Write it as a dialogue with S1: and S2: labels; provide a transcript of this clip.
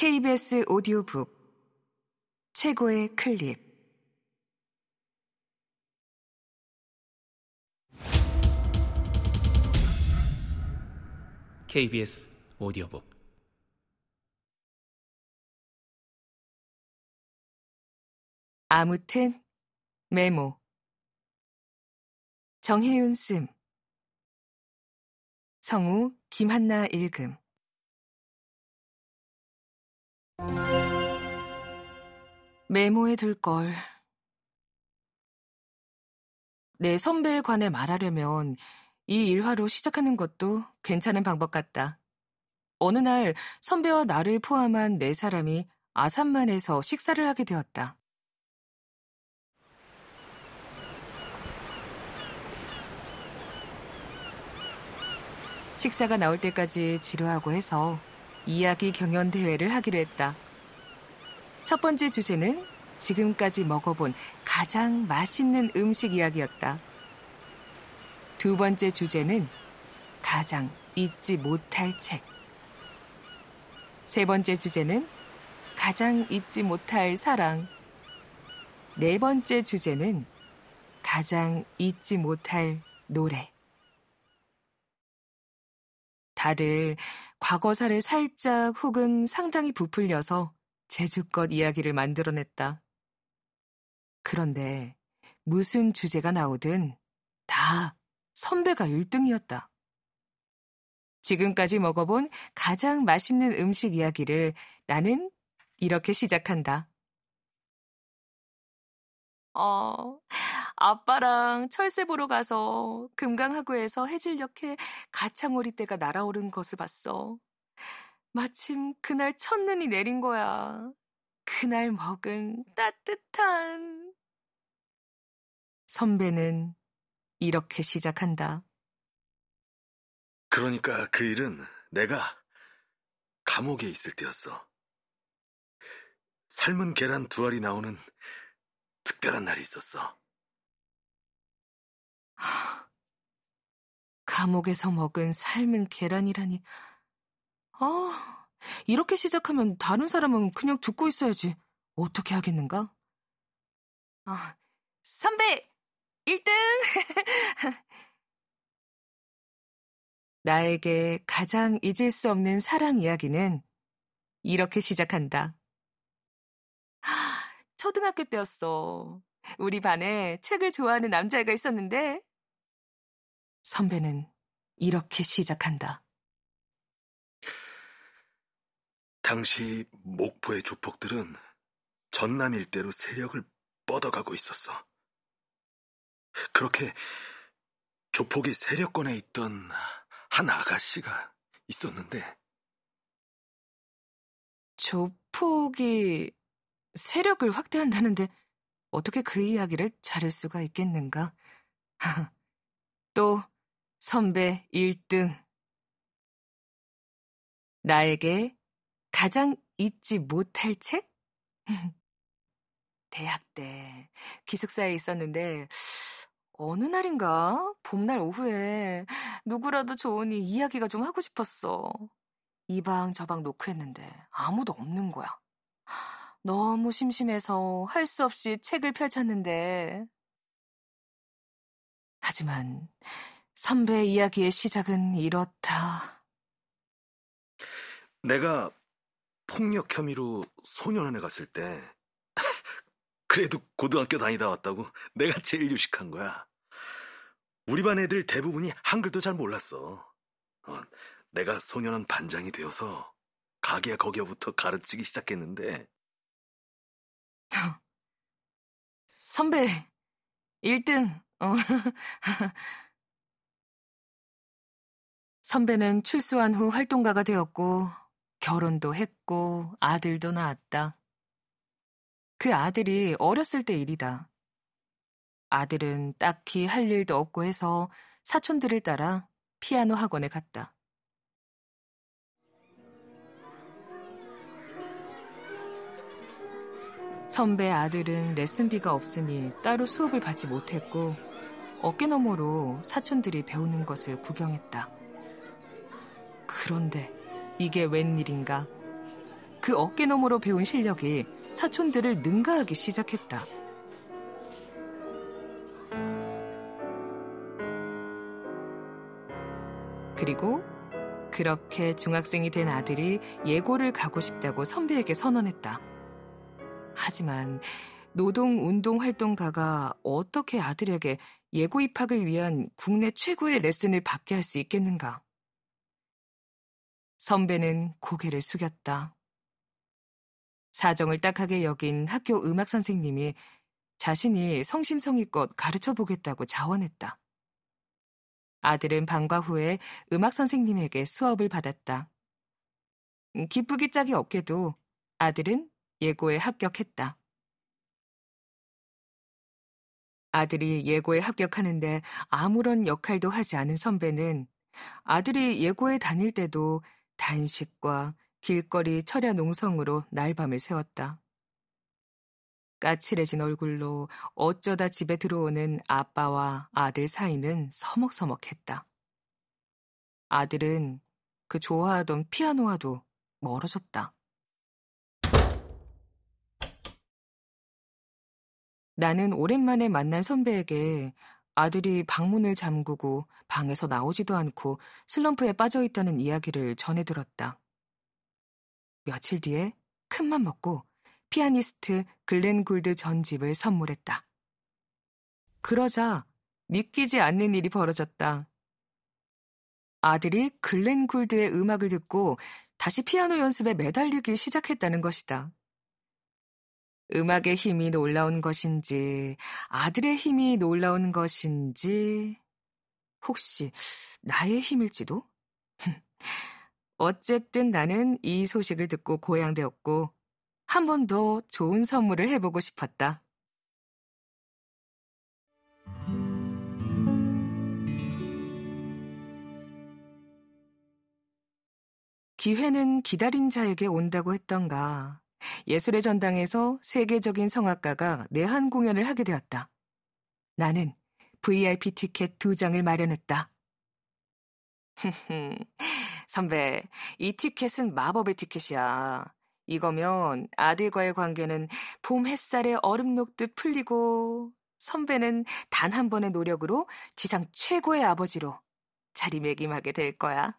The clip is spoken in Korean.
S1: KBS 오디오북. 최고의 클립.
S2: KBS 오디오북.
S1: 아무튼 메모. 정혜윤 씀 성우 김한나 읽음 메모해 둘 걸. 내 선배에 관해 말하려면 이 일화로 시작하는 것도 괜찮은 방법 같다. 어느 날 선배와 나를 포함한 네 사람이 아산만에서 식사를 하게 되었다. 식사가 나올 때까지 지루하고 해서 이야기 경연 대회를 하기로 했다. 첫 번째 주제는 지금까지 먹어본 가장 맛있는 음식 이야기였다. 두 번째 주제는 가장 잊지 못할 책. 세 번째 주제는 가장 잊지 못할 사랑. 네 번째 주제는 가장 잊지 못할 노래. 다들 과거사를 살짝 혹은 상당히 부풀려서 제주껏 이야기를 만들어냈다. 그런데 무슨 주제가 나오든 다 선배가 1등이었다. 지금까지 먹어본 가장 맛있는 음식 이야기를 나는 이렇게 시작한다. 어, 아빠랑 철새 보러 가서 금강하구에서 해질녘에 가창오리 떼가 날아오른 것을 봤어. 마침 그날 첫눈이 내린 거야. 그날 먹은 따뜻한. 선배는 이렇게 시작한다.
S3: 그러니까 그 일은 내가 감옥에 있을 때였어. 삶은 계란 두 알이 나오는 특별한 날이 있었어.
S1: 하, 감옥에서 먹은 삶은 계란이라니. 아, 이렇게 시작하면 다른 사람은 그냥 듣고 있어야지. 어떻게 하겠는가? 아, 선배! 1등! 나에게 가장 잊을 수 없는 사랑 이야기는 이렇게 시작한다. 초등학교 때였어. 우리 반에 책을 좋아하는 남자애가 있었는데, 선배는 이렇게 시작한다.
S3: 당시 목포의 조폭들은 전남 일대로 세력을 뻗어가고 있었어. 그렇게 조폭의 세력권에 있던 한 아가씨가 있었는데
S1: 조폭이 세력을 확대한다는데 어떻게 그 이야기를 자를 수가 있겠는가? 또 선배 1등. 나에게 가장 잊지 못할 책? 대학 때 기숙사에 있었는데 어느 날인가 봄날 오후에 누구라도 좋으니 이야기가 좀 하고 싶었어. 이 방 저 방 노크했는데 아무도 없는 거야. 너무 심심해서 할 수 없이 책을 펼쳤는데 하지만 선배 이야기의 시작은 이렇다.
S3: 내가 폭력 혐의로 소년원에 갔을 때 그래도 고등학교 다니다 왔다고 내가 제일 유식한 거야. 우리 반 애들 대부분이 한글도 잘 몰랐어. 어, 내가 소년원 반장이 되어서 가게 거기부터 가르치기 시작했는데
S1: 선배 1등 어. 선배는 출소한 후 활동가가 되었고 결혼도 했고 아들도 낳았다. 그 아들이 어렸을 때 일이다. 아들은 딱히 할 일도 없고 해서 사촌들을 따라 피아노 학원에 갔다. 선배 아들은 레슨비가 없으니 따로 수업을 받지 못했고 어깨너머로 사촌들이 배우는 것을 구경했다. 그런데 이게 웬일인가? 그 어깨너머로 배운 실력이 사촌들을 능가하기 시작했다. 그리고 그렇게 중학생이 된 아들이 예고를 가고 싶다고 선배에게 선언했다. 하지만 노동운동 활동가가 어떻게 아들에게 예고 입학을 위한 국내 최고의 레슨을 받게 할 수 있겠는가? 선배는 고개를 숙였다. 사정을 딱하게 여긴 학교 음악 선생님이 자신이 성심성의껏 가르쳐 보겠다고 자원했다. 아들은 방과 후에 음악 선생님에게 수업을 받았다. 기쁘기 짝이 없게도 아들은 예고에 합격했다. 아들이 예고에 합격하는데 아무런 역할도 하지 않은 선배는 아들이 예고에 다닐 때도 단식과 길거리 철야 농성으로 날밤을 새웠다. 까칠해진 얼굴로 어쩌다 집에 들어오는 아빠와 아들 사이는 서먹서먹했다. 아들은 그 좋아하던 피아노와도 멀어졌다. 나는 오랜만에 만난 선배에게 아들이 방문을 잠그고 방에서 나오지도 않고 슬럼프에 빠져 있다는 이야기를 전해 들었다. 며칠 뒤에 큰맘 먹고 피아니스트 글렌 굴드 전 집을 선물했다. 그러자 믿기지 않는 일이 벌어졌다. 아들이 글렌 굴드의 음악을 듣고 다시 피아노 연습에 매달리기 시작했다는 것이다. 음악의 힘이 놀라운 것인지, 아들의 힘이 놀라운 것인지, 혹시 나의 힘일지도? 어쨌든 나는 이 소식을 듣고 고향되었고, 한 번 더 좋은 선물을 해보고 싶었다. 기회는 기다린 자에게 온다고 했던가. 예술의 전당에서 세계적인 성악가가 내한 공연을 하게 되었다. 나는 VIP 티켓 두 장을 마련했다. 선배, 이 티켓은 마법의 티켓이야. 이거면 아들과의 관계는 봄 햇살에 얼음 녹듯 풀리고 선배는 단 한 번의 노력으로 지상 최고의 아버지로 자리매김하게 될 거야.